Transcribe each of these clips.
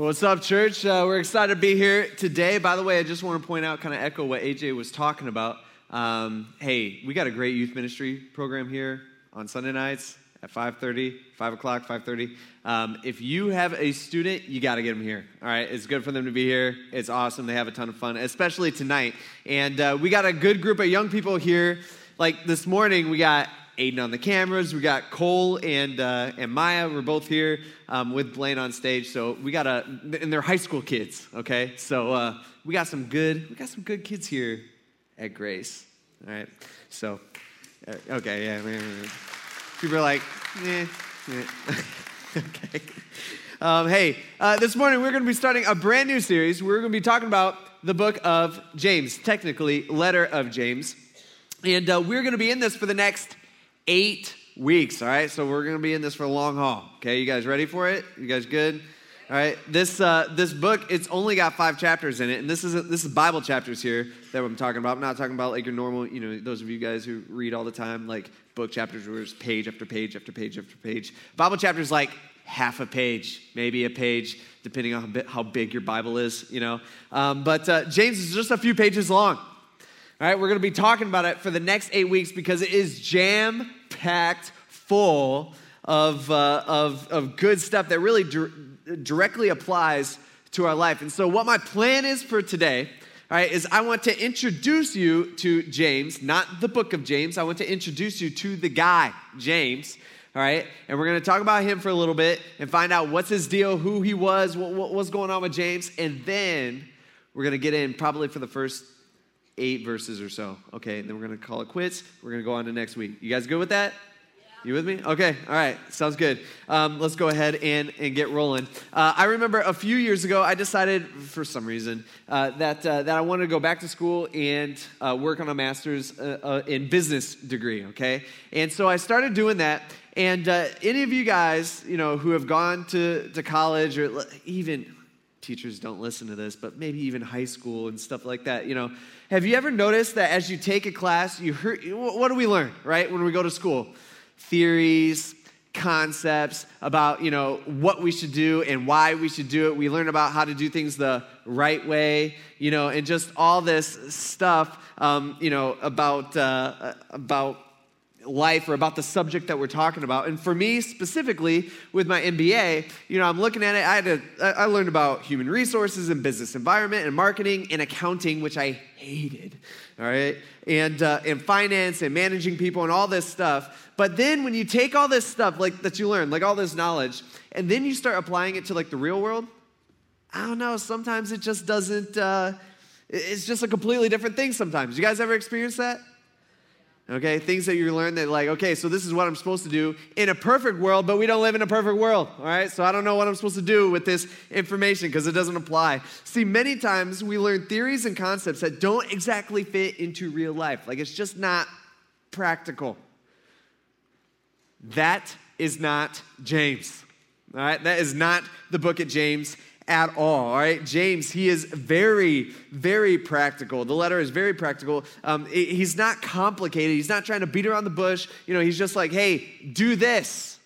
What's up, church? Uh, we're excited to be here today. By the way, I just want to point out, kind of echo what AJ was talking about. Um, hey, we got a great youth ministry program here on Sunday nights at 5.30, 5 o'clock, 5.30. Um, if you have a student, you got to get them here. All right, it's good for them to be here. It's awesome. They have a ton of fun, especially tonight. And uh, we got a good group of young people here. Like this morning, we got Aiden on the cameras. We got Cole and, uh, and Maya. We're both here um, with Blaine on stage. So we got a, and they're high school kids, okay? So uh, we got some good, we got some good kids here at Grace, all right? So, uh, okay, yeah. People are like, eh, okay. Um, hey, uh, this morning we're going to be starting a brand new series. We're going to be talking about the book of James, technically, letter of James. And uh, we're going to be in this for the next eight weeks, all right? So we're going to be in this for a long haul. Okay, you guys ready for it? You guys good? All right, this uh, this book it's only got five chapters in it, and this is this is Bible chapters here that I'm talking about. I'm not talking about like your normal, you know, those of you guys who read all the time, like book chapters where it's page after page after page after page. Bible chapters like half a page, maybe a page, depending on how big your Bible is, you know. Um, but uh, James is just a few pages long. All right, we're going to be talking about it for the next eight weeks because it is jam packed full of, uh, of, of good stuff that really di- directly applies to our life. And so, what my plan is for today, all right, is I want to introduce you to James, not the book of James. I want to introduce you to the guy, James. All right, and we're going to talk about him for a little bit and find out what's his deal, who he was, what, what going on with James, and then we're going to get in probably for the first eight verses or so. Okay, and then we're going to call it quits. We're going to go on to next week. You guys good with that? You with me? Okay, all right, sounds good. Um, let's go ahead and, and get rolling. Uh, I remember a few years ago, I decided for some reason uh, that, uh, that I wanted to go back to school and uh, work on a master's uh, uh, in business degree, okay? And so I started doing that. And any of you guys, you know, who have gone to, to college or even teachers don't listen to this, but maybe even high school and stuff like that, you know, have you ever noticed that as you take a class, you hear, what do we learn, right, when we go to school? theories, concepts about you know what we should do and why we should do it we learn about how to do things the right way you know and just all this stuff um, you know about uh, about life or about the subject that we're talking about and for me specifically with my mba you know i'm looking at it i had to i learned about human resources and business environment and marketing and accounting which i hated all right and uh, and finance and managing people and all this stuff but then when you take all this stuff like that you learn, like all this knowledge, and then you start applying it to like the real world, I don't know, sometimes it just doesn't uh, it's just a completely different thing sometimes. You guys ever experience that? Okay, things that you learn that, like, okay, so this is what I'm supposed to do in a perfect world, but we don't live in a perfect world, all right? So I don't know what I'm supposed to do with this information because it doesn't apply. See, many times we learn theories and concepts that don't exactly fit into real life. Like, it's just not practical. That is not James. All right, that is not the book of James at all. All right, James, he is very, very practical. The letter is very practical. Um, he's not complicated. He's not trying to beat around the bush. You know, he's just like, hey, do this.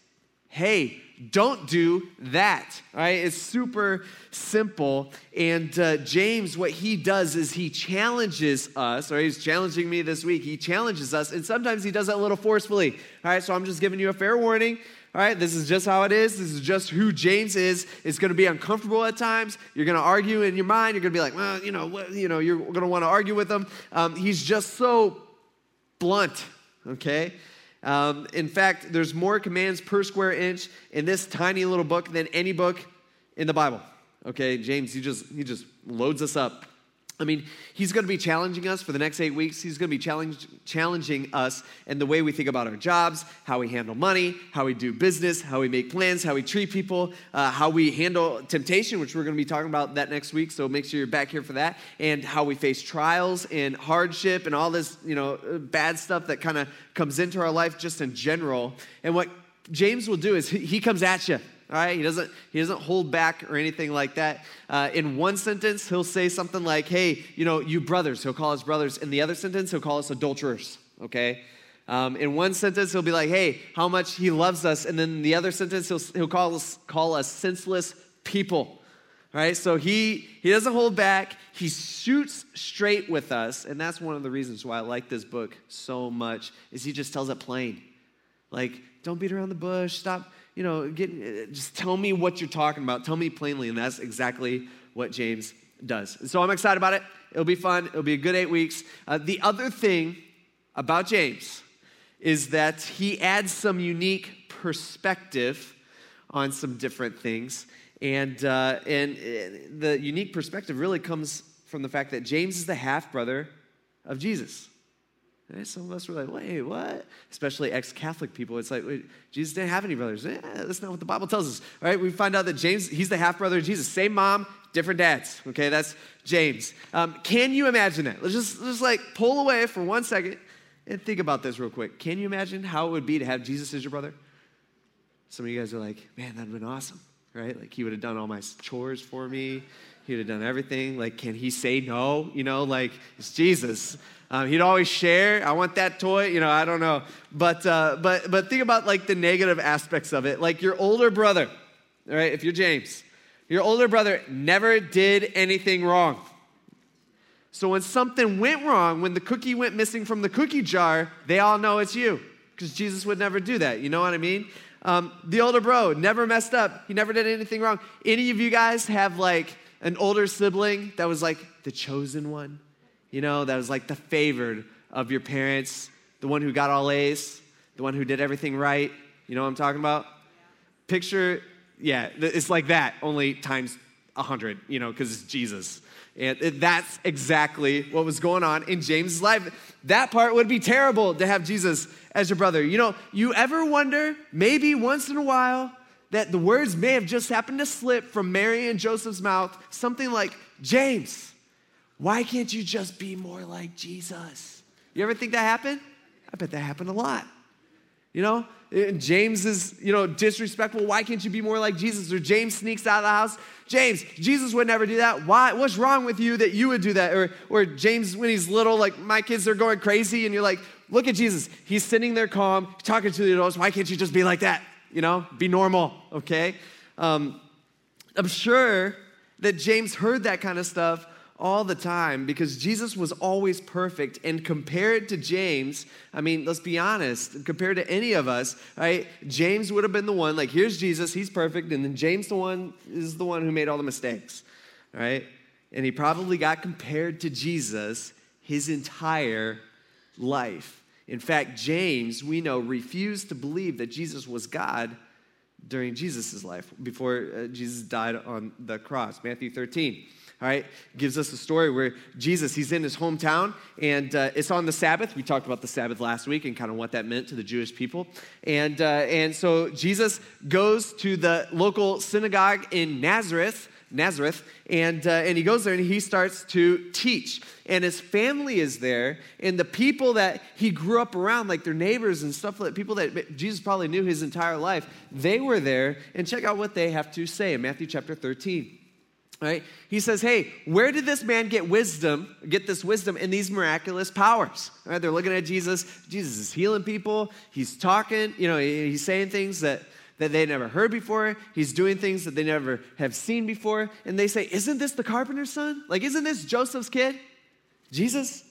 Hey, don't do that. Right? it's super simple. And uh, James, what he does is he challenges us, or he's challenging me this week. He challenges us, and sometimes he does it a little forcefully. All right, so I'm just giving you a fair warning. All right, this is just how it is. This is just who James is. It's going to be uncomfortable at times. You're going to argue in your mind. You're going to be like, well, you know, what, you know, you're going to want to argue with him. Um, he's just so blunt. Okay. Um, in fact, there's more commands per square inch in this tiny little book than any book in the Bible. Okay, James, he just he just loads us up. I mean, he's going to be challenging us for the next eight weeks. He's going to be challenge, challenging us in the way we think about our jobs, how we handle money, how we do business, how we make plans, how we treat people, uh, how we handle temptation, which we're going to be talking about that next week. So make sure you're back here for that, and how we face trials and hardship and all this, you know, bad stuff that kind of comes into our life just in general. And what James will do is he comes at you all right he doesn't he doesn't hold back or anything like that uh, in one sentence he'll say something like hey you know you brothers he'll call us brothers in the other sentence he'll call us adulterers okay um, in one sentence he'll be like hey how much he loves us and then the other sentence he'll, he'll call us call us senseless people right? So he he doesn't hold back. He shoots straight with us, and that's one of the reasons why I like this book so much. Is he just tells it plain, like don't beat around the bush. Stop, you know, get, just tell me what you're talking about. Tell me plainly, and that's exactly what James does. So I'm excited about it. It'll be fun. It'll be a good eight weeks. Uh, the other thing about James is that he adds some unique perspective on some different things. And, uh, and uh, the unique perspective really comes from the fact that James is the half brother of Jesus. Some of us were like, wait, what? Especially ex Catholic people. It's like, wait, Jesus didn't have any brothers. Eh, that's not what the Bible tells us. Right, we find out that James, he's the half brother of Jesus. Same mom, different dads. Okay, that's James. Um, can you imagine that? Let's just, just like pull away for one second and think about this real quick. Can you imagine how it would be to have Jesus as your brother? Some of you guys are like, man, that'd been awesome, right? Like he would have done all my chores for me. He would have done everything. Like, can he say no? You know, like it's Jesus. Um, he'd always share. I want that toy. You know, I don't know. But uh, but but think about like the negative aspects of it. Like your older brother, all right? If you're James, your older brother never did anything wrong. So when something went wrong, when the cookie went missing from the cookie jar, they all know it's you because Jesus would never do that. You know what I mean? Um, the older bro never messed up. He never did anything wrong. Any of you guys have like an older sibling that was like the chosen one? You know, that was like the favored of your parents, the one who got all A's, the one who did everything right. You know what I'm talking about? Picture, yeah, it's like that, only times a hundred, you know, because it's Jesus. And that's exactly what was going on in James's life. That part would be terrible to have Jesus as your brother. You know, you ever wonder, maybe once in a while, that the words may have just happened to slip from Mary and Joseph's mouth, something like, James, why can't you just be more like Jesus? You ever think that happened? I bet that happened a lot. You know, James is, you know, disrespectful. Why can't you be more like Jesus? Or James sneaks out of the house. James, Jesus would never do that. Why? What's wrong with you that you would do that? Or, or James, when he's little, like my kids are going crazy, and you're like, look at Jesus. He's sitting there calm, talking to the adults. Why can't you just be like that? You know, be normal, okay? Um, I'm sure that James heard that kind of stuff all the time because Jesus was always perfect. And compared to James, I mean, let's be honest, compared to any of us, right? James would have been the one, like, here's Jesus, he's perfect. And then James, the one, is the one who made all the mistakes, right? And he probably got compared to Jesus his entire life. In fact, James, we know, refused to believe that Jesus was God during Jesus' life before uh, Jesus died on the cross. Matthew 13 all right, gives us a story where Jesus, he's in his hometown and uh, it's on the Sabbath. We talked about the Sabbath last week and kind of what that meant to the Jewish people. And, uh, and so Jesus goes to the local synagogue in Nazareth. Nazareth, and, uh, and he goes there and he starts to teach. And his family is there, and the people that he grew up around, like their neighbors and stuff like people that Jesus probably knew his entire life, they were there. And check out what they have to say in Matthew chapter 13. Right? He says, Hey, where did this man get wisdom, get this wisdom and these miraculous powers? Right? They're looking at Jesus. Jesus is healing people. He's talking, you know, he's saying things that, that they never heard before. He's doing things that they never have seen before. And they say, Isn't this the carpenter's son? Like, isn't this Joseph's kid? Jesus?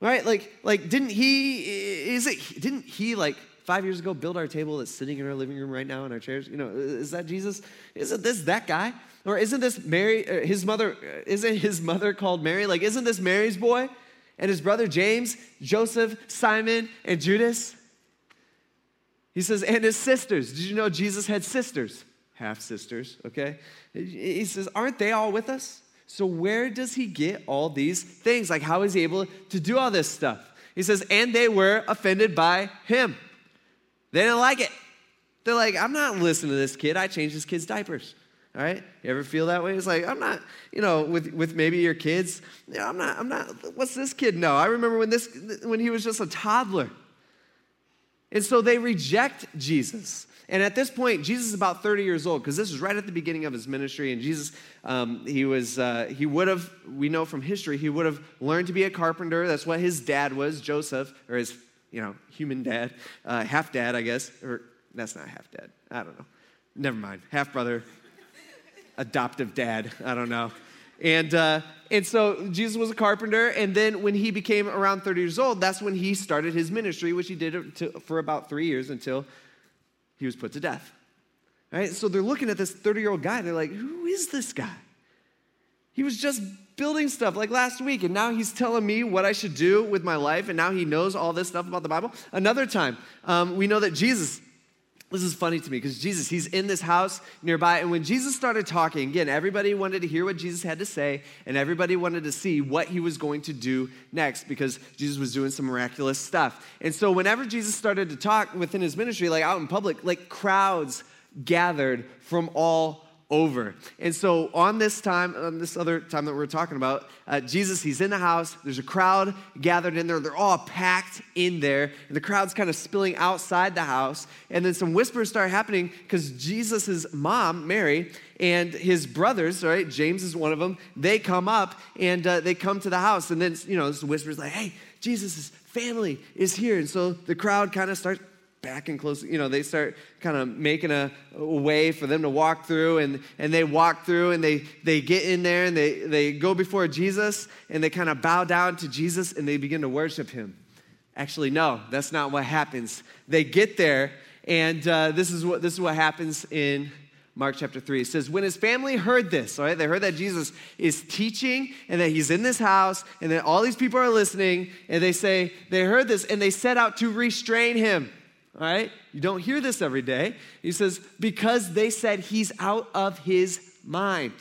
Right? Like, like, didn't he, is it, didn't he like five years ago build our table that's sitting in our living room right now in our chairs? You know, is that Jesus? Isn't this that guy? Or isn't this Mary, uh, his mother, uh, isn't his mother called Mary? Like, isn't this Mary's boy? And his brother James, Joseph, Simon, and Judas? He says, and his sisters. Did you know Jesus had sisters? Half sisters, okay? He says, aren't they all with us? So, where does he get all these things? Like, how is he able to do all this stuff? He says, and they were offended by him. They didn't like it. They're like, I'm not listening to this kid. I changed this kid's diapers. All right? You ever feel that way? It's like, I'm not, you know, with, with maybe your kids, you know, I'm not, I'm not, what's this kid know? I remember when this, when he was just a toddler. And so they reject Jesus. And at this point, Jesus is about 30 years old because this is right at the beginning of his ministry. And Jesus, um, he was, uh, he would have, we know from history, he would have learned to be a carpenter. That's what his dad was, Joseph, or his, you know, human dad, uh, half dad, I guess. Or that's not half dad. I don't know. Never mind. Half brother, adoptive dad. I don't know. And, uh, and so Jesus was a carpenter, and then when he became around 30 years old, that's when he started his ministry, which he did to, for about three years until he was put to death. Right? So they're looking at this 30 year old guy, they're like, who is this guy? He was just building stuff like last week, and now he's telling me what I should do with my life, and now he knows all this stuff about the Bible. Another time, um, we know that Jesus this is funny to me because Jesus, he's in this house nearby. And when Jesus started talking, again, everybody wanted to hear what Jesus had to say, and everybody wanted to see what he was going to do next because Jesus was doing some miraculous stuff. And so, whenever Jesus started to talk within his ministry, like out in public, like crowds gathered from all over. And so on this time, on this other time that we're talking about, uh, Jesus, he's in the house. There's a crowd gathered in there. They're all packed in there. And the crowd's kind of spilling outside the house. And then some whispers start happening because Jesus' mom, Mary, and his brothers, right, James is one of them, they come up and uh, they come to the house. And then, you know, this whispers like, hey, Jesus' family is here. And so the crowd kind of starts back and close. You know, they start kind of making a, a, way for them to walk through, and, and they walk through and they, they get in there and they, they go before Jesus and they kind of bow down to Jesus and they begin to worship him. Actually, no, that's not what happens. They get there, and uh, this, is what, this is what happens in Mark chapter 3. It says, When his family heard this, all right, they heard that Jesus is teaching and that he's in this house and that all these people are listening, and they say, they heard this and they set out to restrain him. All right? You don't hear this every day. He says, because they said he's out of his mind.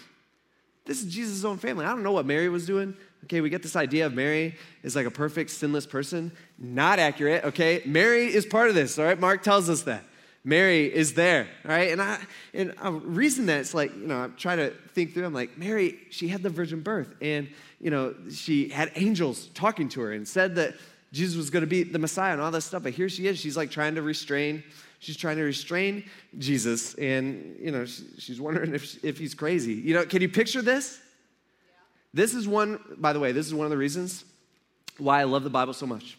This is Jesus' own family. I don't know what Mary was doing. Okay, we get this idea of Mary is like a perfect, sinless person. Not accurate, okay? Mary is part of this, all right? Mark tells us that. Mary is there, all right? And I and I reason that it's like, you know, I'm trying to think through, I'm like, Mary, she had the virgin birth, and you know, she had angels talking to her and said that Jesus was going to be the Messiah and all this stuff. But here she is. She's like trying to restrain. She's trying to restrain Jesus, and you know she's wondering if if he's crazy. You know, can you picture this? This is one. By the way, this is one of the reasons why I love the Bible so much.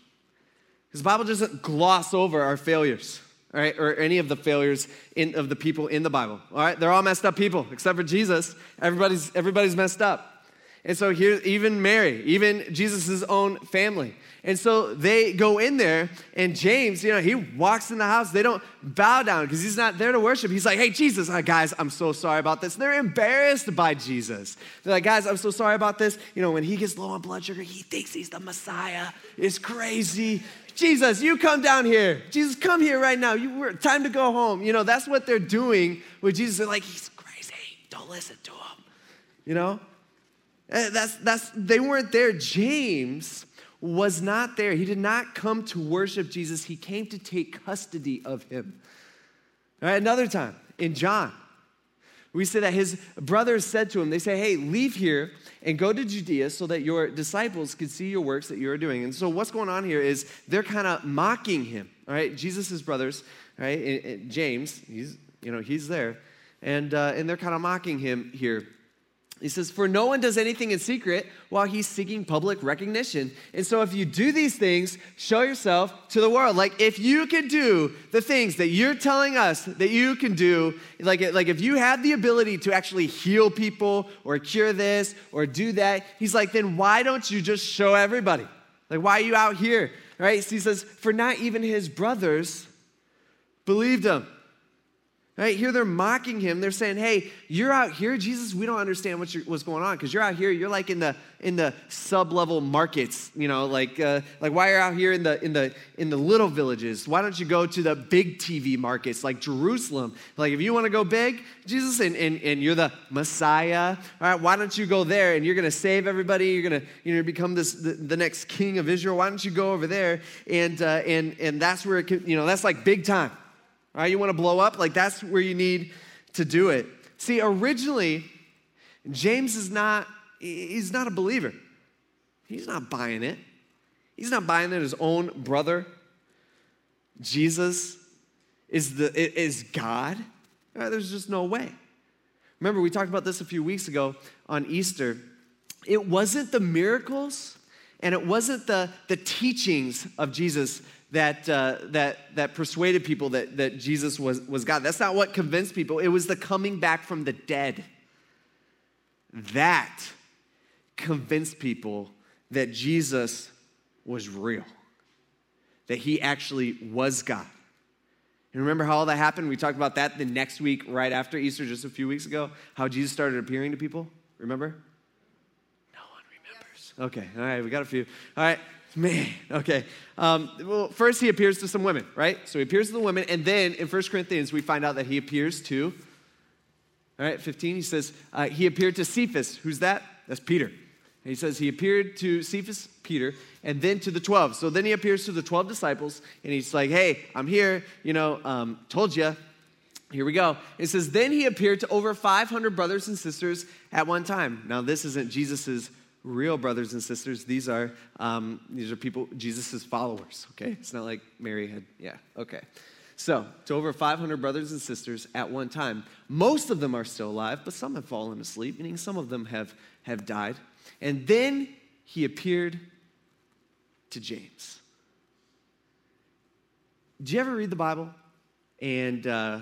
Because the Bible doesn't gloss over our failures, all right, or any of the failures in, of the people in the Bible. All right, they're all messed up people except for Jesus. Everybody's everybody's messed up. And so here, even Mary, even Jesus' own family. And so they go in there, and James, you know, he walks in the house. They don't bow down because he's not there to worship. He's like, hey, Jesus, uh, guys, I'm so sorry about this. they're embarrassed by Jesus. They're like, guys, I'm so sorry about this. You know, when he gets low on blood sugar, he thinks he's the Messiah. It's crazy. Jesus, you come down here. Jesus, come here right now. You, were time to go home. You know, that's what they're doing with Jesus. They're like, he's crazy. Don't listen to him. You know? Eh, that's, that's, they weren't there. James was not there. He did not come to worship Jesus, he came to take custody of him. All right, another time in John, we say that his brothers said to him, they say, Hey, leave here and go to Judea so that your disciples could see your works that you're doing. And so, what's going on here is they're kind of mocking him, all right? Jesus' brothers, right? And, and James, he's, you know, he's there. And, uh, and they're kind of mocking him here. He says, For no one does anything in secret while he's seeking public recognition. And so, if you do these things, show yourself to the world. Like, if you can do the things that you're telling us that you can do, like, like if you have the ability to actually heal people or cure this or do that, he's like, then why don't you just show everybody? Like, why are you out here? Right? So he says, For not even his brothers believed him. Right? Here they're mocking him. They're saying, hey, you're out here, Jesus, we don't understand what's, what's going on because you're out here, you're like in the in the sub-level markets, you know, like uh, like why are you out here in the in the in the little villages? Why don't you go to the big TV markets like Jerusalem? Like if you want to go big, Jesus, and, and, and you're the Messiah, all right, why don't you go there and you're gonna save everybody, you're gonna you know become this the, the next king of Israel. Why don't you go over there and uh, and and that's where it can, you know, that's like big time. You want to blow up? Like that's where you need to do it. See, originally, James is not, he's not a believer. He's not buying it. He's not buying that his own brother, Jesus, is, the, is God. Right? There's just no way. Remember, we talked about this a few weeks ago on Easter. It wasn't the miracles and it wasn't the, the teachings of Jesus that, uh, that, that persuaded people that, that Jesus was, was God. That's not what convinced people. It was the coming back from the dead. that convinced people that Jesus was real, that he actually was God. And remember how all that happened? We talked about that the next week, right after Easter, just a few weeks ago, how Jesus started appearing to people. Remember? No one remembers. Okay, all right, we got a few. All right, man, okay. Um, well, first he appears to some women, right? So he appears to the women, and then in 1 Corinthians, we find out that he appears to, all right, 15, he says, uh, he appeared to Cephas. Who's that? That's Peter. he says he appeared to Cephas, Peter, and then to the 12. So then he appears to the 12 disciples and he's like, hey, I'm here, you know, um, told you. Here we go. It says, then he appeared to over 500 brothers and sisters at one time. Now, this isn't Jesus's real brothers and sisters. These are, um, these are people, Jesus's followers, okay? It's not like Mary had, yeah, okay. So, to over 500 brothers and sisters at one time. Most of them are still alive, but some have fallen asleep, meaning some of them have, have died. And then he appeared to James. Do you ever read the Bible and, uh,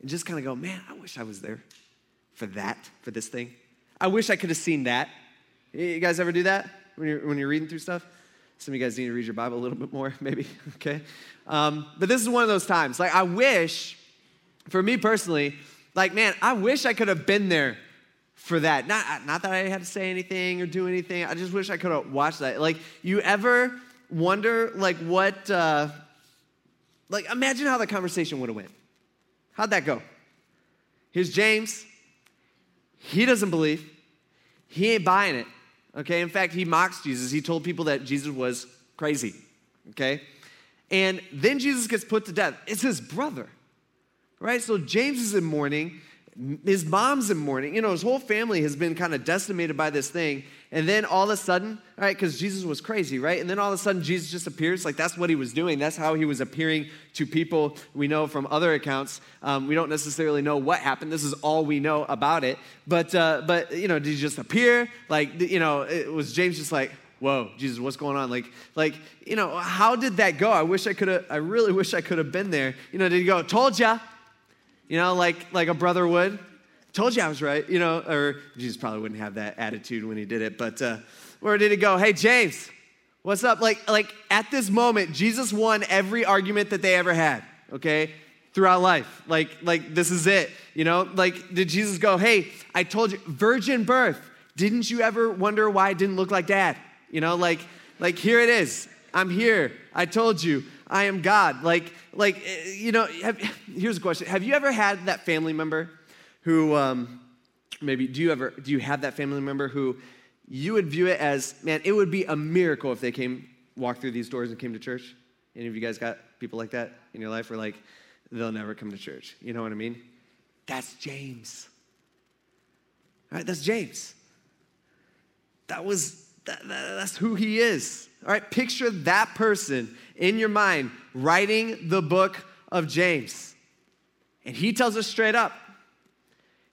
and just kind of go, man, I wish I was there for that, for this thing? I wish I could have seen that. You guys ever do that when you're, when you're reading through stuff? Some of you guys need to read your Bible a little bit more, maybe, okay? Um, but this is one of those times. Like, I wish, for me personally, like, man, I wish I could have been there for that. Not, not that I had to say anything or do anything. I just wish I could have watched that. Like, you ever wonder, like, what, uh, like, imagine how the conversation would have went. How'd that go? Here's James. He doesn't believe. He ain't buying it. Okay? In fact, he mocks Jesus. He told people that Jesus was crazy. Okay? And then Jesus gets put to death. It's his brother. Right? So James is in mourning his mom's in mourning. You know, his whole family has been kind of decimated by this thing. And then all of a sudden, right, because Jesus was crazy, right? And then all of a sudden, Jesus just appears. Like that's what he was doing. That's how he was appearing to people. We know from other accounts. Um, we don't necessarily know what happened. This is all we know about it. But, uh, but you know, did he just appear? Like, you know, it was James just like, whoa jesus what's going on like like you know how did that go i wish i could have i really wish i could have been there you know did he go told ya you know, like, like a brother would. Told you I was right, you know, or Jesus probably wouldn't have that attitude when he did it, but uh, where did he go? Hey, James, what's up? Like, like at this moment, Jesus won every argument that they ever had, okay? Throughout life. Like, like this is it. You know, like, did Jesus go, hey, I told you, virgin birth. Didn't you ever wonder why I didn't look like dad? You know, like, like here it is. I'm here. I told you. I am God. Like, like eh, you know, have, here's a question. Have you ever had that family member who, um, maybe, do you ever, do you have that family member who you would view it as, man, it would be a miracle if they came, walked through these doors and came to church? Any of you guys got people like that in your life where like, they'll never come to church? You know what I mean? That's James. All right, that's James. That was, that, that, that's who he is. All right, picture that person in your mind writing the book of James. And he tells us straight up.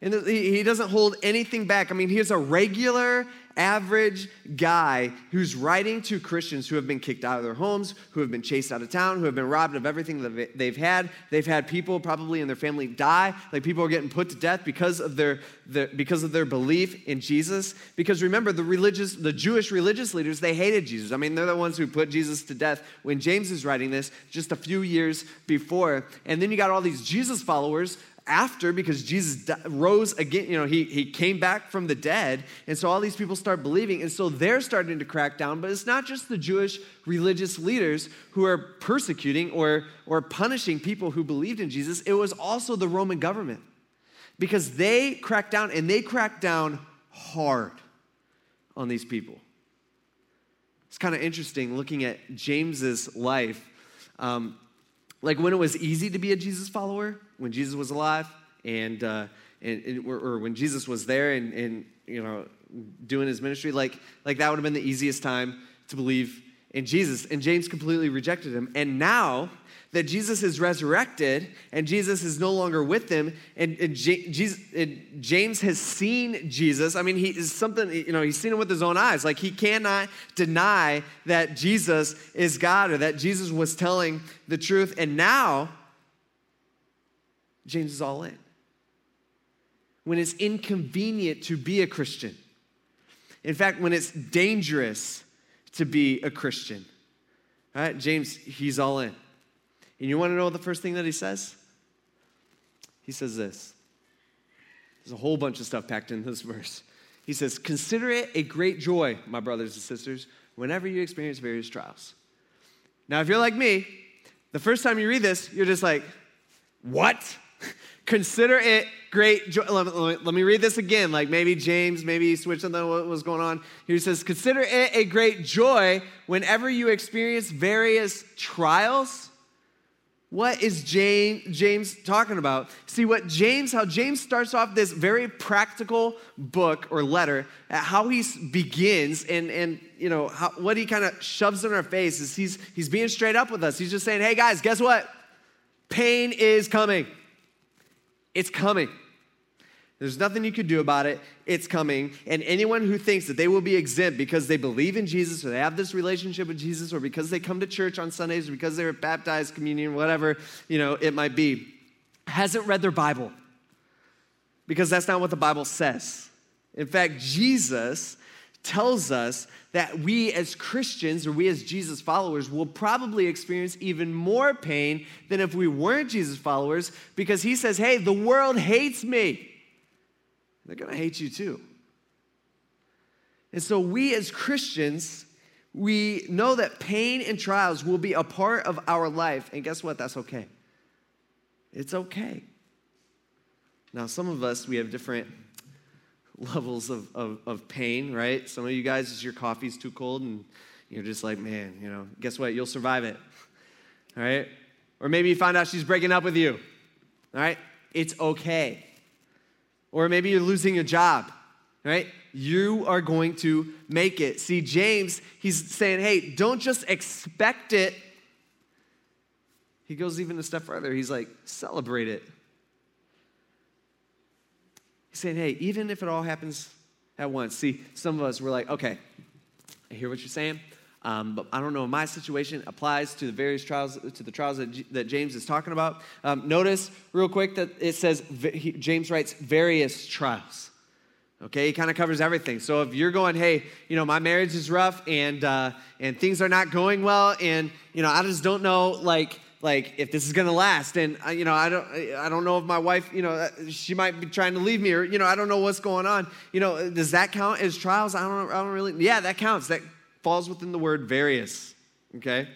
And he doesn't hold anything back. I mean, he's a regular average guy who's writing to Christians who have been kicked out of their homes, who have been chased out of town, who have been robbed of everything that they've had. They've had people probably in their family die, like people are getting put to death because of their, their because of their belief in Jesus. Because remember, the religious, the Jewish religious leaders, they hated Jesus. I mean, they're the ones who put Jesus to death when James is writing this just a few years before. And then you got all these Jesus followers after because Jesus rose again, you know, he, he came back from the dead. And so all these people start believing. And so they're starting to crack down. But it's not just the Jewish religious leaders who are persecuting or, or punishing people who believed in Jesus, it was also the Roman government because they cracked down and they cracked down hard on these people. It's kind of interesting looking at James's life. Um, like when it was easy to be a Jesus follower, when Jesus was alive, and, uh, and, and or, when Jesus was there and, and you know doing his ministry, like like that would have been the easiest time to believe in Jesus. And James completely rejected him. And now that Jesus is resurrected and Jesus is no longer with them, and, and, Jesus, and James has seen Jesus. I mean, he is something, you know, he's seen him with his own eyes. Like, he cannot deny that Jesus is God or that Jesus was telling the truth. And now, James is all in. when it's inconvenient to be a Christian. In fact, when it's dangerous to be a Christian. All right, James, he's all in. And you want to know the first thing that he says? He says this. There's a whole bunch of stuff packed in this verse. He says, Consider it a great joy, my brothers and sisters, whenever you experience various trials. Now, if you're like me, the first time you read this, you're just like, What? Consider it great joy. Let me, let me, read this again. Like maybe James, maybe he switched something what was going on. He says, Consider it a great joy whenever you experience various trials what is James, James talking about? See, what James, how James starts off this very practical book or letter, at how he begins and, and you know, how, what he kind of shoves in our face is he's, he's being straight up with us. He's just saying, hey guys, guess what? Pain is coming. It's coming. There's nothing you could do about it. It's coming. And anyone who thinks that they will be exempt because they believe in Jesus or they have this relationship with Jesus or because they come to church on Sundays or because they're baptized, communion, whatever, you know, it might be, hasn't read their Bible. Because that's not what the Bible says. In fact, Jesus tells us that we as Christians or we as Jesus followers will probably experience even more pain than if we weren't Jesus followers because he says, hey, the world hates me they're going to hate you too. And so, we as Christians, we know that pain and trials will be a part of our life. And guess what? That's okay. It's okay. Now, some of us, we have different levels of, of, of pain, right? Some of you guys, your coffee's too cold and you're just like, man, you know, guess what? You'll survive it, all right? Or maybe you find out she's breaking up with you, all right? It's okay or maybe you're losing your job, right? You are going to make it. See, James, he's saying, hey, don't just expect it. He goes even a step further. He's like, celebrate it. He's saying, hey, even if it all happens at once. See, some of us, we're like, okay, I hear what you're saying. Um, but I don't know if my situation applies to the various trials, to the trials that, that James is talking about. Um, notice real quick that it says, he, James writes various trials. Okay, he kind of covers everything. So if you're going, hey, you know, my marriage is rough and uh, and things are not going well, and you know, I just don't know, like, like if this is going to last and uh, you know i don't i don't know if my wife you know uh, she might be trying to leave me or you know i don't know what's going on you know does that count as trials i don't i don't really yeah that counts that falls within the word various, okay?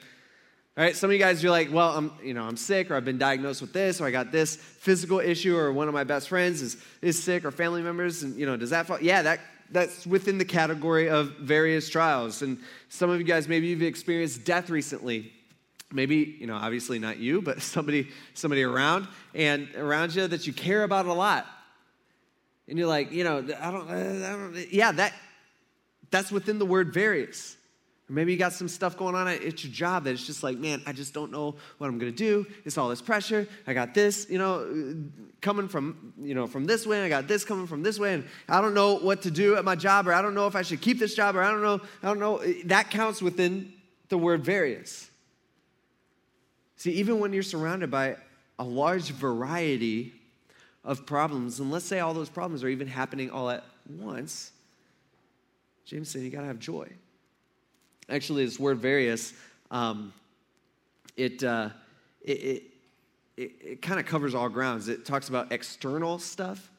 All right, some of you guys, you're like, well, I'm, you know, I'm sick, or I've been diagnosed with this, or I got this physical issue, or one of my best friends is, is sick, or family members, and, you know, does that fall? Yeah, that, that's within the category of various trials. And some of you guys, maybe you've experienced death recently. Maybe, you know, obviously not you, but somebody, somebody around, and around you that you care about a lot. And you're like, you know, I don't, uh, I don't yeah, that, that's within the word various. Or maybe you got some stuff going on at your job that it's just like, man, I just don't know what I'm gonna do. It's all this pressure. I got this, you know, uh, coming from, you know, from this way. and I got this coming from this way, and I don't know what to do at my job, or I don't know if I should keep this job, or I don't know, I don't know. That counts within the word various. See, even when you're surrounded by a large variety of problems, and let's say all those problems are even happening all at once, James said you gotta have joy. Actually, this word various, um, it, uh, it, it, it, it kind of covers all grounds. It talks about external stuff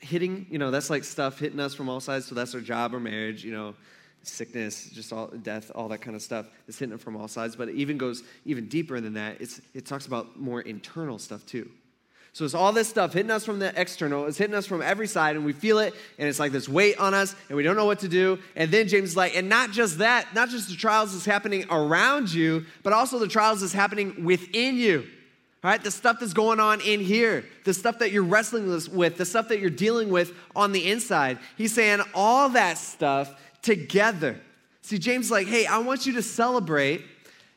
hitting, you know, that's like stuff hitting us from all sides. So that's our job or marriage, you know, sickness, just all death, all that kind of stuff is hitting it from all sides. But it even goes even deeper than that. It's, it talks about more internal stuff too. So it's all this stuff hitting us from the external, it's hitting us from every side, and we feel it, and it's like this weight on us, and we don't know what to do. And then James is like, and not just that, not just the trials that's happening around you, but also the trials that's happening within you. All right, the stuff that's going on in here, the stuff that you're wrestling with, the stuff that you're dealing with on the inside. He's saying all that stuff together. See, James like, hey, I want you to celebrate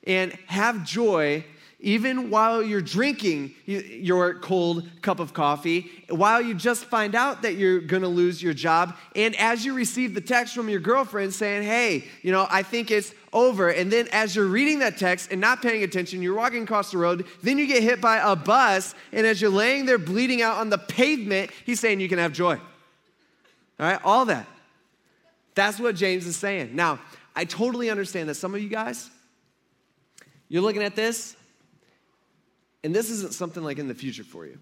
and have joy even while you're drinking your cold cup of coffee, while you just find out that you're gonna lose your job, and as you receive the text from your girlfriend saying, hey, you know, I think it's over. And then as you're reading that text and not paying attention, you're walking across the road, then you get hit by a bus, and as you're laying there bleeding out on the pavement, he's saying you can have joy. All right, all that. That's what James is saying. Now, I totally understand that some of you guys, you're looking at this, and this isn't something like in the future for you.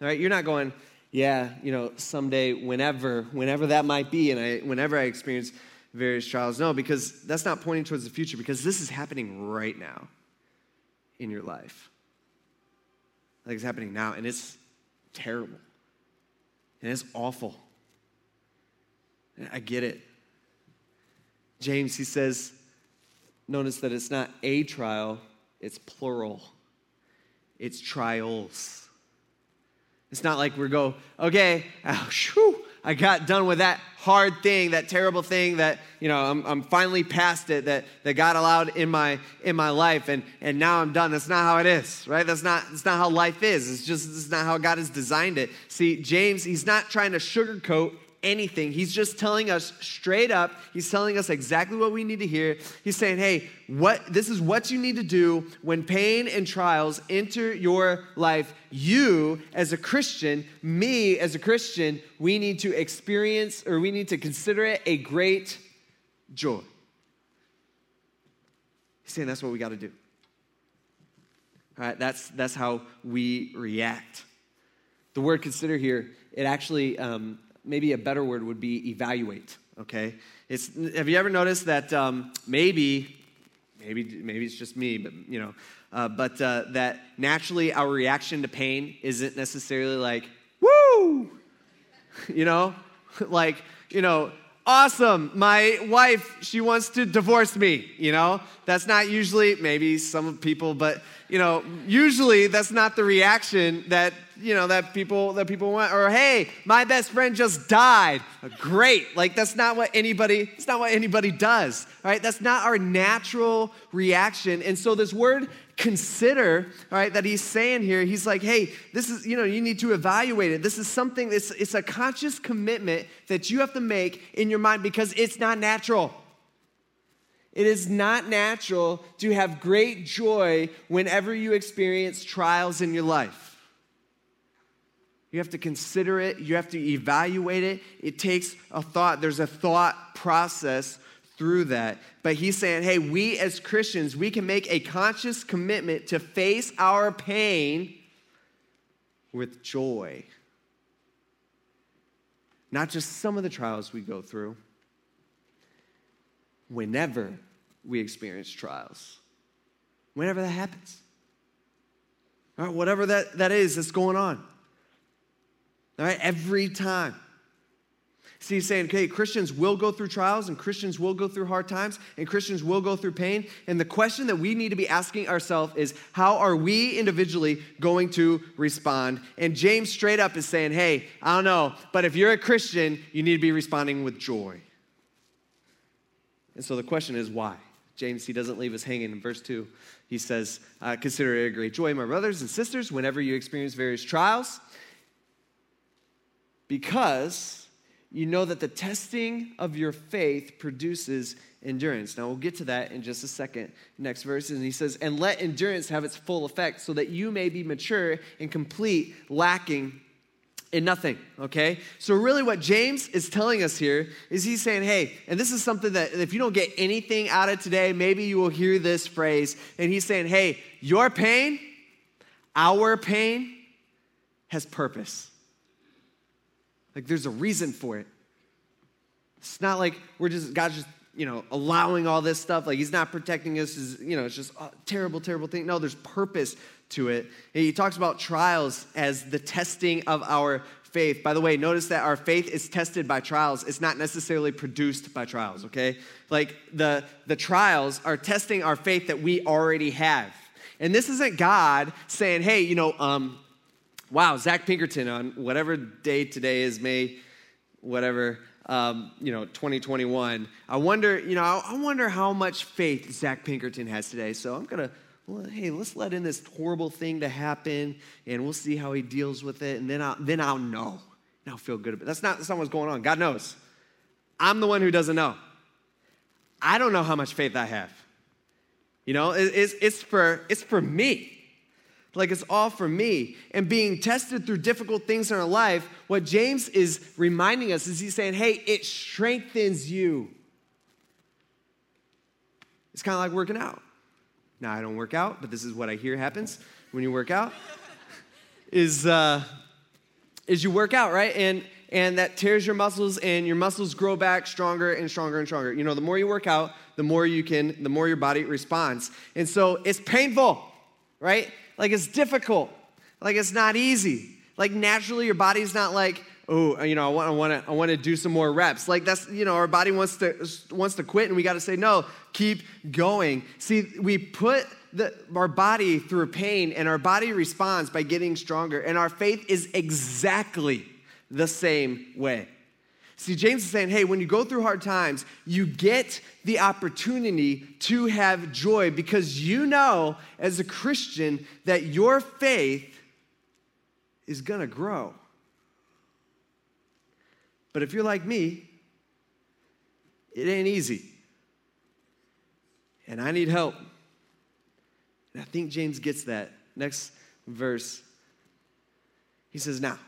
All right, you're not going, yeah, you know, someday, whenever, whenever that might be, and I, whenever I experience various trials. No, because that's not pointing towards the future, because this is happening right now in your life. Like it's happening now, and it's terrible. And it's awful. I get it. James, he says, notice that it's not a trial, it's plural. It's trials. It's not like we go, okay, oh, shoo, I got done with that hard thing, that terrible thing that, you know, I'm, I'm finally past it, that, that God allowed in my, in my life, and, and now I'm done. That's not how it is, right? That's not, that's not how life is. It's just, it's not how God has designed it. See, James, he's not trying to sugarcoat anything. He's just telling us straight up. He's telling us exactly what we need to hear. He's saying, "Hey, what this is what you need to do when pain and trials enter your life. You as a Christian, me as a Christian, we need to experience or we need to consider it a great joy." He's saying that's what we got to do. All right, that's that's how we react. The word consider here, it actually um, maybe a better word would be evaluate, okay? It's, have you ever noticed that um, maybe, maybe, maybe it's just me, but, you know, uh, but uh, that naturally our reaction to pain isn't necessarily like, woo, you know, like, you know, awesome, my wife, she wants to divorce me, you know? That's not usually, maybe some people, but, you know, usually that's not the reaction that you know that people that people want. Or hey my best friend just died. Great. Like that's not what anybody it's not what anybody does right? That's not our natural reaction. And so this word consider right that he's saying here he's like hey this is you know you need to evaluate it. This is something it's, it's a conscious commitment that you have to make in your mind because it's not natural. It is not natural to have great joy whenever you experience trials in your life. You have to consider it, you have to evaluate it. It takes a thought, there's a thought process through that. But he's saying, hey, we as Christians, we can make a conscious commitment to face our pain with joy. Not just some of the trials we go through, whenever we experience trials, whenever that happens. All right, whatever that, that is that's going on. All right, every time. See, he's saying, okay, Christians will go through trials and Christians will go through hard times and Christians will go through pain. And the question that we need to be asking ourselves is, how are we individually going to respond? And James straight up is saying, hey, I don't know, but if you're a Christian, you need to be responding with joy. And so the question is, why? James, he doesn't leave us hanging. In verse 2, he says, uh, Consider it a great joy, my brothers and sisters, whenever you experience various trials because you know that the testing of your faith produces endurance. Now, we'll get to that in just a second. Next verse, and he says, And let endurance have its full effect, so that you may be mature and complete, lacking in nothing, okay? So, really, what James is telling us here is he's saying, Hey, and this is something that if you don't get anything out of today, maybe you will hear this phrase. And he's saying, Hey, your pain, our pain, has purpose. Like there's a reason for it. It's not like we're just, God's just, you know, allowing all this stuff. Like he's not protecting us. As, you know, it's just a terrible, terrible thing. No, there's purpose to it. And he talks about trials as the testing of our faith. By the way, notice that our faith is tested by trials. It's not necessarily produced by trials, okay? Like the, the trials are testing our faith that we already have. And this isn't God saying, hey, you know, um, wow, Zach Pinkerton on whatever day today is, May, whatever, um, you know, 2021. I wonder, you know, I wonder how much faith Zach Pinkerton has today. So I'm gonna well, hey, let's let in this horrible thing to happen and we'll see how he deals with it and then I'll, then I'll know. And I'll feel good about it. That's not, that's not what's going on. God knows. I'm the one who doesn't know. I don't know how much faith I have. You know, it's, it's, for, it's for me. Like it's all for me. And being tested through difficult things in our life, what James is reminding us is he's saying, hey, it strengthens you. It's kind of like working out. Now, I don't work out, but this is what I hear happens when you work out. is, uh, is you work out, right? And, and that tears your muscles, and your muscles grow back stronger and stronger and stronger. You know, the more you work out, the more you can, the more your body responds. And so it's painful, right? Like it's difficult. Like it's not easy. Like naturally, your body's not like, oh, you know, I want, I want to, I want to do some more reps. Like that's, you know, our body wants to wants to quit, and we got to say no. Keep going. See, we put the, our body through pain, and our body responds by getting stronger. And our faith is exactly the same way. See, James is saying, hey, when you go through hard times, you get the opportunity to have joy because you know, as a Christian, that your faith is gonna grow. But if you're like me, it ain't easy. And I need help. And I think James gets that. Next verse, he says, Now,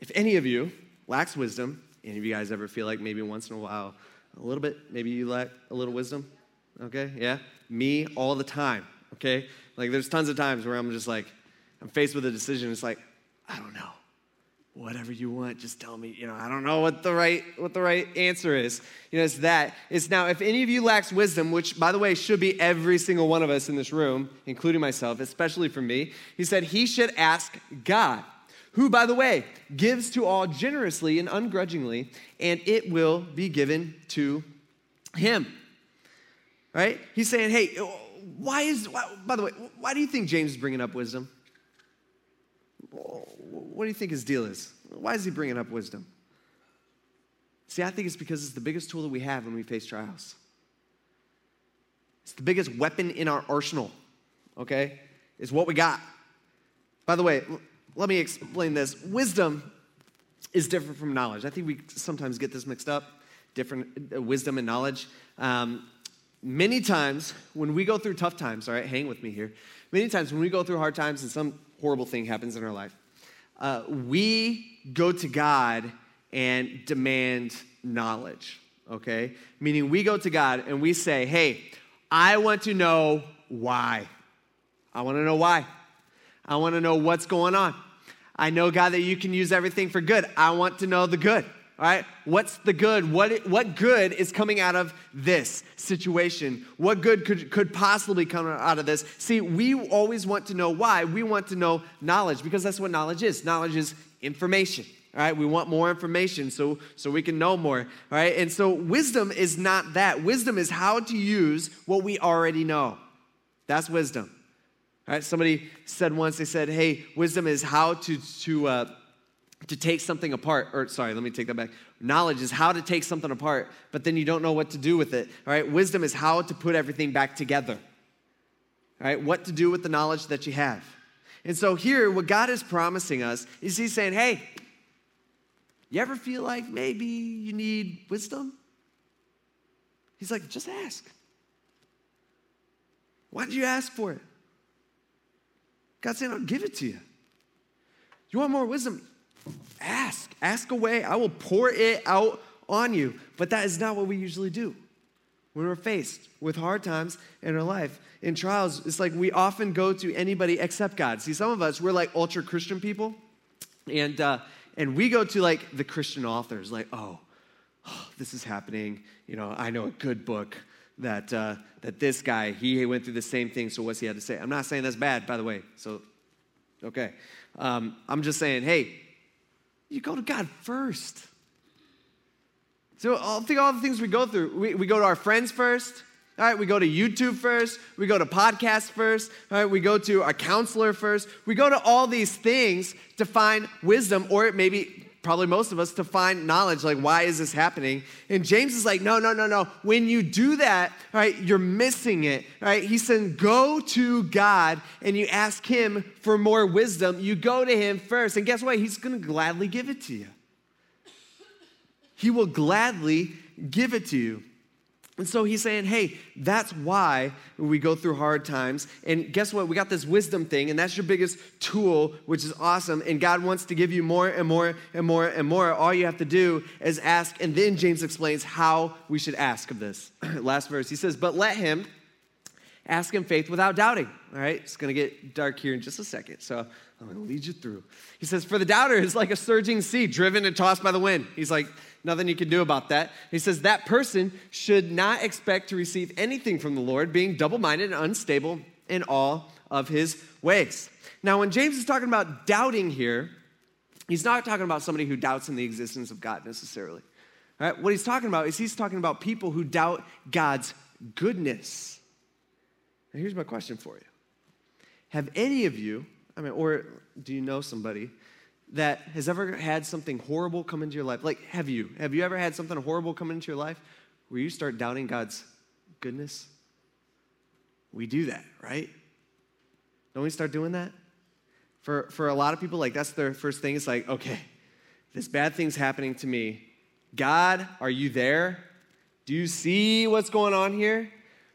if any of you lacks wisdom, any of you guys ever feel like maybe once in a while, a little bit, maybe you lack a little wisdom? Okay, yeah? Me all the time, okay? Like there's tons of times where I'm just like, I'm faced with a decision, it's like, I don't know whatever you want just tell me you know i don't know what the right what the right answer is you know it's that it's now if any of you lacks wisdom which by the way should be every single one of us in this room including myself especially for me he said he should ask god who by the way gives to all generously and ungrudgingly and it will be given to him right he's saying hey why is why, by the way why do you think james is bringing up wisdom what do you think his deal is? Why is he bringing up wisdom? See, I think it's because it's the biggest tool that we have when we face trials. It's the biggest weapon in our arsenal, okay? It's what we got. By the way, let me explain this. Wisdom is different from knowledge. I think we sometimes get this mixed up different uh, wisdom and knowledge. Um, many times when we go through tough times, all right, hang with me here. Many times when we go through hard times and some horrible thing happens in our life, uh, we go to God and demand knowledge, okay? Meaning we go to God and we say, hey, I want to know why. I want to know why. I want to know what's going on. I know, God, that you can use everything for good. I want to know the good. All right, what's the good? What, what good is coming out of this situation? What good could, could possibly come out of this? See, we always want to know why. We want to know knowledge because that's what knowledge is. Knowledge is information. All right, we want more information so, so we can know more. All right, and so wisdom is not that. Wisdom is how to use what we already know. That's wisdom. Right, somebody said once, they said, hey, wisdom is how to, to uh, to take something apart, or sorry, let me take that back. Knowledge is how to take something apart, but then you don't know what to do with it. All right, wisdom is how to put everything back together. All right, what to do with the knowledge that you have. And so here, what God is promising us is He's saying, hey, you ever feel like maybe you need wisdom? He's like, just ask. Why did you ask for it? God's saying, I'll give it to you. You want more wisdom? Ask, ask away. I will pour it out on you. But that is not what we usually do. When we're faced with hard times in our life, in trials, it's like we often go to anybody except God. See, some of us, we're like ultra Christian people, and, uh, and we go to like the Christian authors, like, oh, oh, this is happening. You know, I know a good book that, uh, that this guy, he went through the same thing, so what's he had to say? I'm not saying that's bad, by the way, so, okay. Um, I'm just saying, hey, you go to God first. So I think all the things we go through, we, we go to our friends first. All right, we go to YouTube first. We go to podcasts first. All right, we go to our counselor first. We go to all these things to find wisdom, or maybe probably most of us, to find knowledge like, why is this happening? And James is like, no, no, no, no. When you do that, right, you're missing it, right? He said, go to God and you ask Him for more wisdom. You go to Him first. And guess what? He's going to gladly give it to you. He will gladly give it to you. And so he's saying, hey, that's why we go through hard times. And guess what? We got this wisdom thing, and that's your biggest tool, which is awesome. And God wants to give you more and more and more and more. All you have to do is ask. And then James explains how we should ask of this. Last verse, he says, But let him ask in faith without doubting. All right, it's gonna get dark here in just a second. So I'm gonna lead you through. He says, For the doubter is like a surging sea, driven and tossed by the wind. He's like, Nothing you can do about that. He says that person should not expect to receive anything from the Lord, being double minded and unstable in all of his ways. Now, when James is talking about doubting here, he's not talking about somebody who doubts in the existence of God necessarily. Right? What he's talking about is he's talking about people who doubt God's goodness. Now, here's my question for you Have any of you, I mean, or do you know somebody that has ever had something horrible come into your life? Like, have you? Have you ever had something horrible come into your life where you start doubting God's goodness? We do that, right? Don't we start doing that? For, for a lot of people, like, that's their first thing. It's like, okay, this bad thing's happening to me. God, are you there? Do you see what's going on here?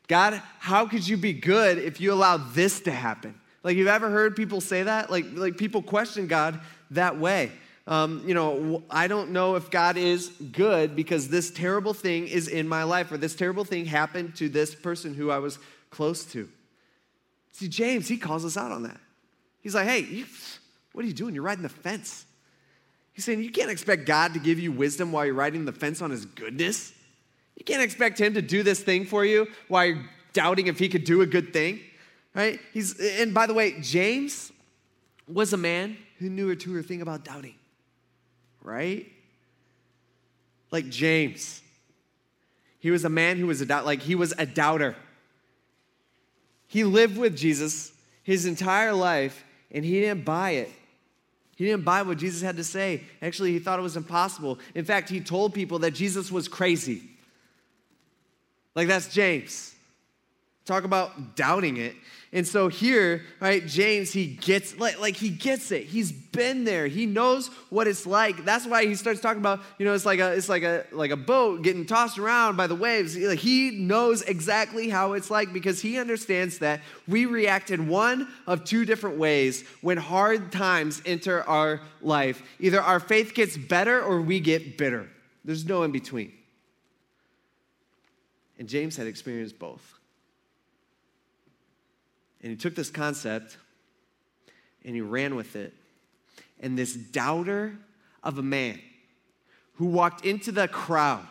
God, how could you be good if you allow this to happen? Like, you've ever heard people say that? Like, like people question God that way. Um, you know, I don't know if God is good because this terrible thing is in my life or this terrible thing happened to this person who I was close to. See, James, he calls us out on that. He's like, hey, you, what are you doing? You're riding the fence. He's saying you can't expect God to give you wisdom while you're riding the fence on his goodness. You can't expect him to do this thing for you while you're doubting if he could do a good thing. Right? He's and by the way, James was a man who knew a or thing about doubting, right? Like James. He was a man who was a doubt, like he was a doubter. He lived with Jesus his entire life and he didn't buy it. He didn't buy what Jesus had to say. Actually, he thought it was impossible. In fact, he told people that Jesus was crazy. Like that's James. Talk about doubting it. And so here, right, James, he gets like, like he gets it. He's been there. He knows what it's like. That's why he starts talking about, you know, it's like a it's like a like a boat getting tossed around by the waves. He knows exactly how it's like because he understands that we react in one of two different ways when hard times enter our life. Either our faith gets better or we get bitter. There's no in between. And James had experienced both. And he took this concept and he ran with it. And this doubter of a man who walked into the crowd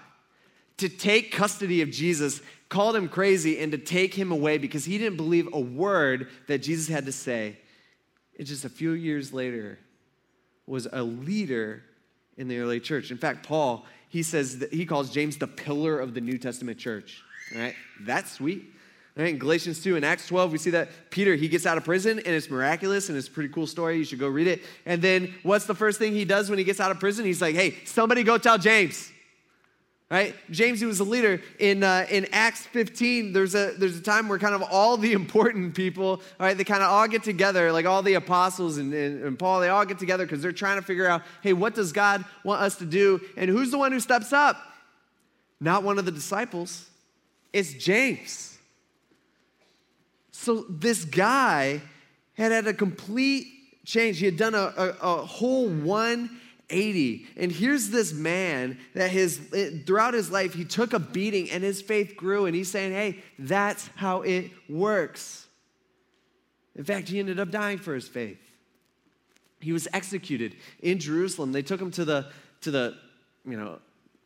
to take custody of Jesus called him crazy and to take him away because he didn't believe a word that Jesus had to say. And just a few years later, was a leader in the early church. In fact, Paul, he says that he calls James the pillar of the New Testament church. All right? That's sweet. Right, in Galatians 2 and Acts 12, we see that Peter, he gets out of prison and it's miraculous and it's a pretty cool story. You should go read it. And then what's the first thing he does when he gets out of prison? He's like, hey, somebody go tell James. Right? James, he was a leader. In, uh, in Acts 15, there's a, there's a time where kind of all the important people, right, they kind of all get together, like all the apostles and, and, and Paul, they all get together because they're trying to figure out, hey, what does God want us to do? And who's the one who steps up? Not one of the disciples, it's James. So this guy had had a complete change. He had done a, a, a whole 180. And here's this man that his throughout his life he took a beating and his faith grew. And he's saying, "Hey, that's how it works." In fact, he ended up dying for his faith. He was executed in Jerusalem. They took him to the to the you know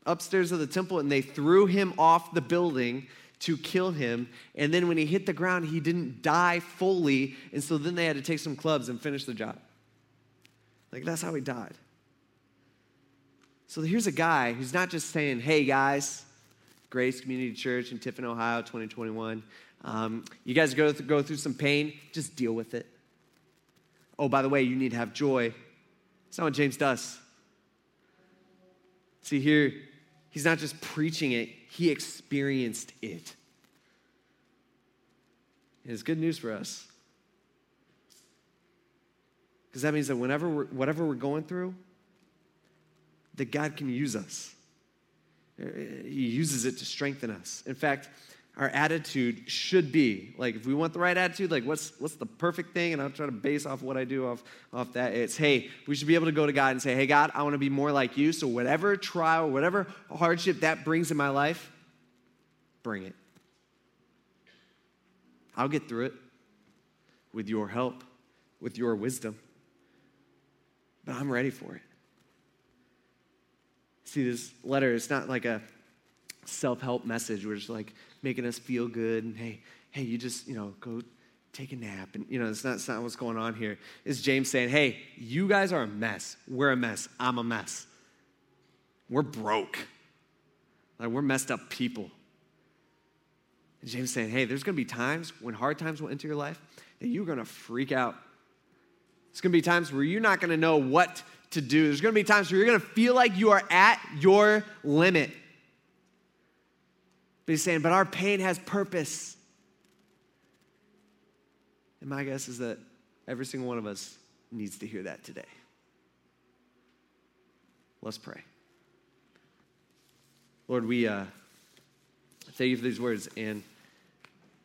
upstairs of the temple and they threw him off the building to kill him. And then when he hit the ground, he didn't die fully. And so then they had to take some clubs and finish the job. Like, that's how he died. So here's a guy who's not just saying, hey, guys, Grace Community Church in Tiffin, Ohio, 2021. Um, you guys go, th- go through some pain, just deal with it. Oh, by the way, you need to have joy. It's not what James does. See, here, he's not just preaching it, he experienced it. And it's good news for us. Because that means that whenever we're, whatever we're going through, that God can use us. He uses it to strengthen us. In fact, our attitude should be. Like if we want the right attitude like what's what's the perfect thing? And i'll try to base off what i do off off that. It's hey we should be able to go to god and say hey god i want to be more like you. So whatever trial whatever hardship that brings in my life bring it. I'll get through it with your help with your wisdom. But i'm ready for it. See this letter it's not like a self-help message where it's like making us feel good and hey, hey, you just, you know, go take a nap. And, you know, it's not, not what's going on here. It's James saying, hey, you guys are a mess. We're a mess. I'm a mess. We're broke. Like, we're messed up people. And James saying, hey, there's going to be times when hard times will enter your life that you're going to freak out. It's going to be times where you're not going to know what to do. There's going to be times where you're going to feel like you are at your limit. But he's saying, but our pain has purpose. And my guess is that every single one of us needs to hear that today. Let's pray. Lord, we uh, thank you for these words. And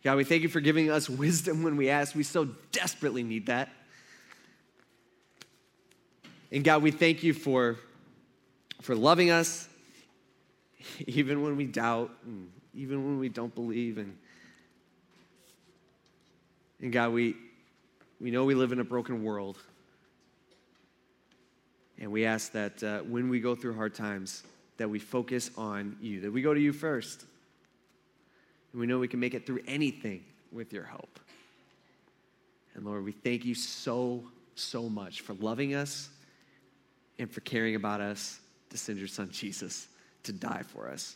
God, we thank you for giving us wisdom when we ask. We so desperately need that. And God, we thank you for, for loving us, even when we doubt and even when we don't believe. And, and God, we, we know we live in a broken world. And we ask that uh, when we go through hard times, that we focus on you, that we go to you first. And we know we can make it through anything with your help. And Lord, we thank you so, so much for loving us and for caring about us to send your son Jesus to die for us.